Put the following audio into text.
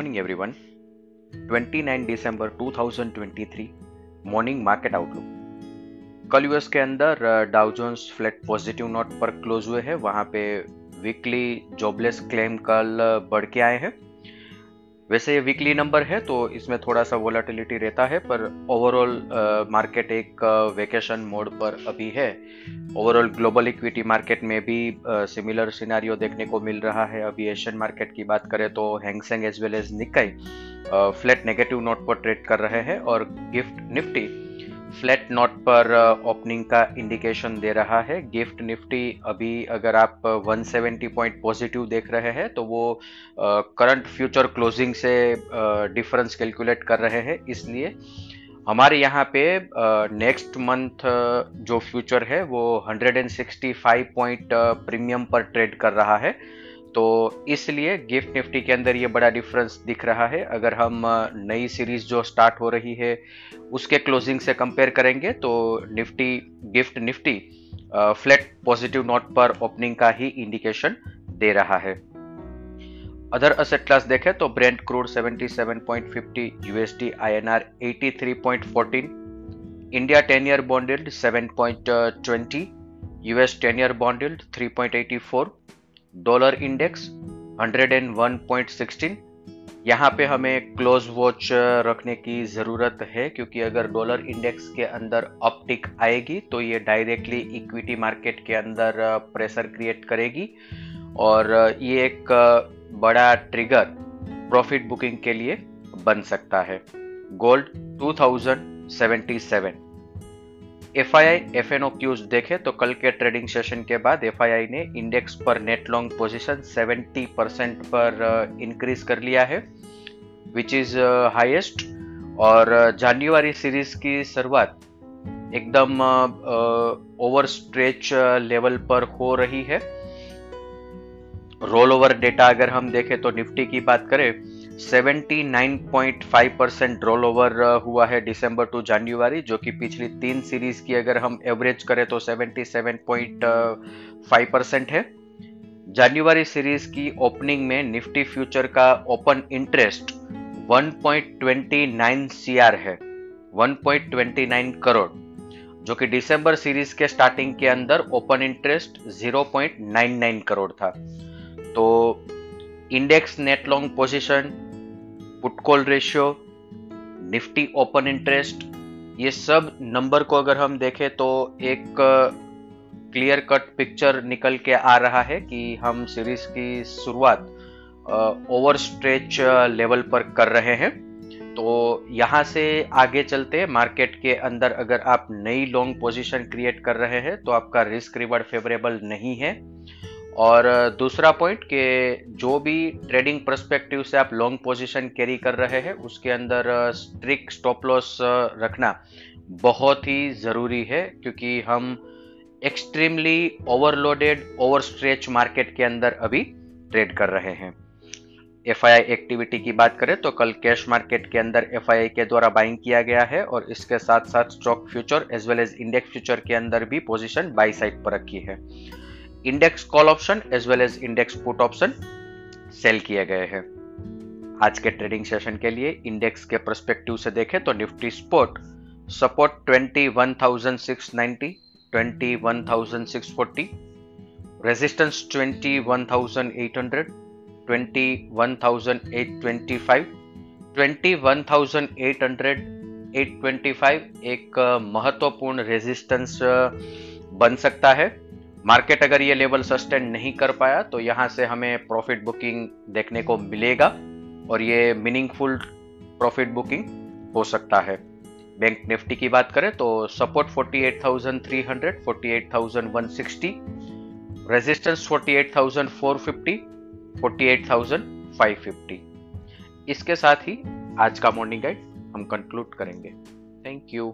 morning, everyone. 29 दिसंबर 2023 morning market outlook कल US के अंदर Dow Jones flat positive note पर क्लोज हुए हैं। वहाँ पे वीकली जॉबलेस क्लेम कल बढ़ के आए हैं। वैसे ये वीकली नंबर है तो इसमें थोड़ा सा वोलाटिलिटी रहता है, पर ओवरऑल मार्केट एक वेकेशन मोड पर अभी है। ओवरऑल ग्लोबल इक्विटी मार्केट में भी सिमिलर सिनारियो देखने को मिल रहा है। अभी एशियन मार्केट की बात करें तो Hang Seng as well as Nikkei flat negative note पर ट्रेड कर रहे हैं और गिफ्ट निफ्टी फ्लैट नोट पर ओपनिंग का इंडिकेशन दे रहा है। गिफ्ट निफ्टी अभी अगर आप 170 पॉइंट पॉजिटिव देख रहे हैं तो वो करंट फ्यूचर क्लोजिंग से डिफरेंस कैलकुलेट कर रहे हैं। इसलिए हमारे यहाँ पे नेक्स्ट मंथ जो फ्यूचर है, वो 165 पॉइंट प्रीमियम पर ट्रेड कर रहा है। तो इसलिए गिफ्ट निफ्टी के अंदर ये बड़ा डिफरेंस दिख रहा है। अगर हम नई सीरीज़ जो स्टार्ट हो रही है, उसके क्लोजिंग से कंपेयर करेंगे तो Nifty, gift Nifty flat positive note पर ओपनिंग का ही इंडिकेशन दे रहा है। अदर असेट क्लास देखें तो brent crude 77.50 USD INR 83.14 India 10 year bond 7.20 US 10 year bond 3.84 dollar index 101.16 यहाँ पे हमें क्लोज वॉच रखने की ज़रूरत है, क्योंकि अगर डॉलर इंडेक्स के अंदर ऑप्टिक आएगी तो ये डायरेक्टली इक्विटी मार्केट के अंदर प्रेशर क्रिएट करेगी। और ये एक बड़ा ट्रिगर प्रॉफिट बुकिंग के लिए बन सकता है। Gold 2077 F I I F N O cues देखे तो कल के ट्रेडिंग सेशन के बाद एफ़ आई आई ने इंडेक्स पर नेट लॉन्ग पोजिशन 70 परसेंट पर इंक्रीज कर लिया है विच इज़ हाइएस्ट और जनवरी सीरीज़ की शुरुआत एकदम ओवर स्ट्रेच लेवल पर हो रही है। रोल ओवर डेटा अगर हम देखें तो निफ्टी की बात करें 79.5 परसेंट रोल ओवर हुआ है दिसंबर टू जनवरी जो कि पिछली तीन सीरीज़ की अगर हम एवरेज करें तो 77.5 परसेंट है। जनवरी सीरीज़ की ओपनिंग में निफ्टी फ्यूचर का ओपन इंटरेस्ट 1.29 सीआर है 1.29 करोड़, जो कि दिसंबर सीरीज़ के स्टार्टिंग के अंदर ओपन इंटरेस्ट 0.99 करोड़ था। तो index net long position put call ratio, Nifty open interest, ये सब नंबर को अगर हम देखें तो एक क्लियर कट पिक्चर निकल के आ रहा है कि हम सीरीज़ की शुरुआत ओवर स्ट्रेच लेवल पर कर रहे हैं। तो यहाँ से आगे चलते मार्केट के अंदर अगर आप नई लॉन्ग पोजीशन क्रिएट कर रहे हैं तो आपका रिस्क रिवार्ड फेवरेबल नहीं है। और दूसरा पॉइंट कि जो भी ट्रेडिंग परस्पेक्टिव से आप लॉन्ग पोजीशन कैरी कर रहे हैं, उसके अंदर स्ट्रिक स्टॉप लॉस रखना बहुत ही ज़रूरी है, क्योंकि हम extremely overloaded over stretch market के अंदर अभी ट्रेड कर रहे हैं। एफ़ एक्टिविटी की बात करें तो कल कैश मार्केट के अंदर एफ़ के द्वारा बाइंग किया गया है और इसके साथ साथ stock future as well as index future के अंदर भी पोजीशन बाई साइड पर रखी है। Index call option as well as index put option sell किए गए हैं। आज के ट्रेडिंग सेशन के लिए इंडेक्स के परस्पेक्टिव से देखें तो निफ्टी स्पोर्ट सपोर्ट 21,690, 21,640, रेजिस्टेंस 21,800, 21,825, 21,800, 825 एक महत्वपूर्ण रेजिस्टेंस बन सकता है। मार्केट अगर ये लेवल सस्टेन नहीं कर पाया तो यहाँ से हमें प्रॉफिट बुकिंग देखने को मिलेगा और ये मीनिंगफुल प्रॉफिट बुकिंग हो सकता है। बैंक निफ्टी की बात करें तो सपोर्ट 48,300, 48,160, रेजिस्टेंस 48,450, 48,550। इसके साथ ही आज का मॉर्निंग गाइड हम कंक्लूड करेंगे। Thank you.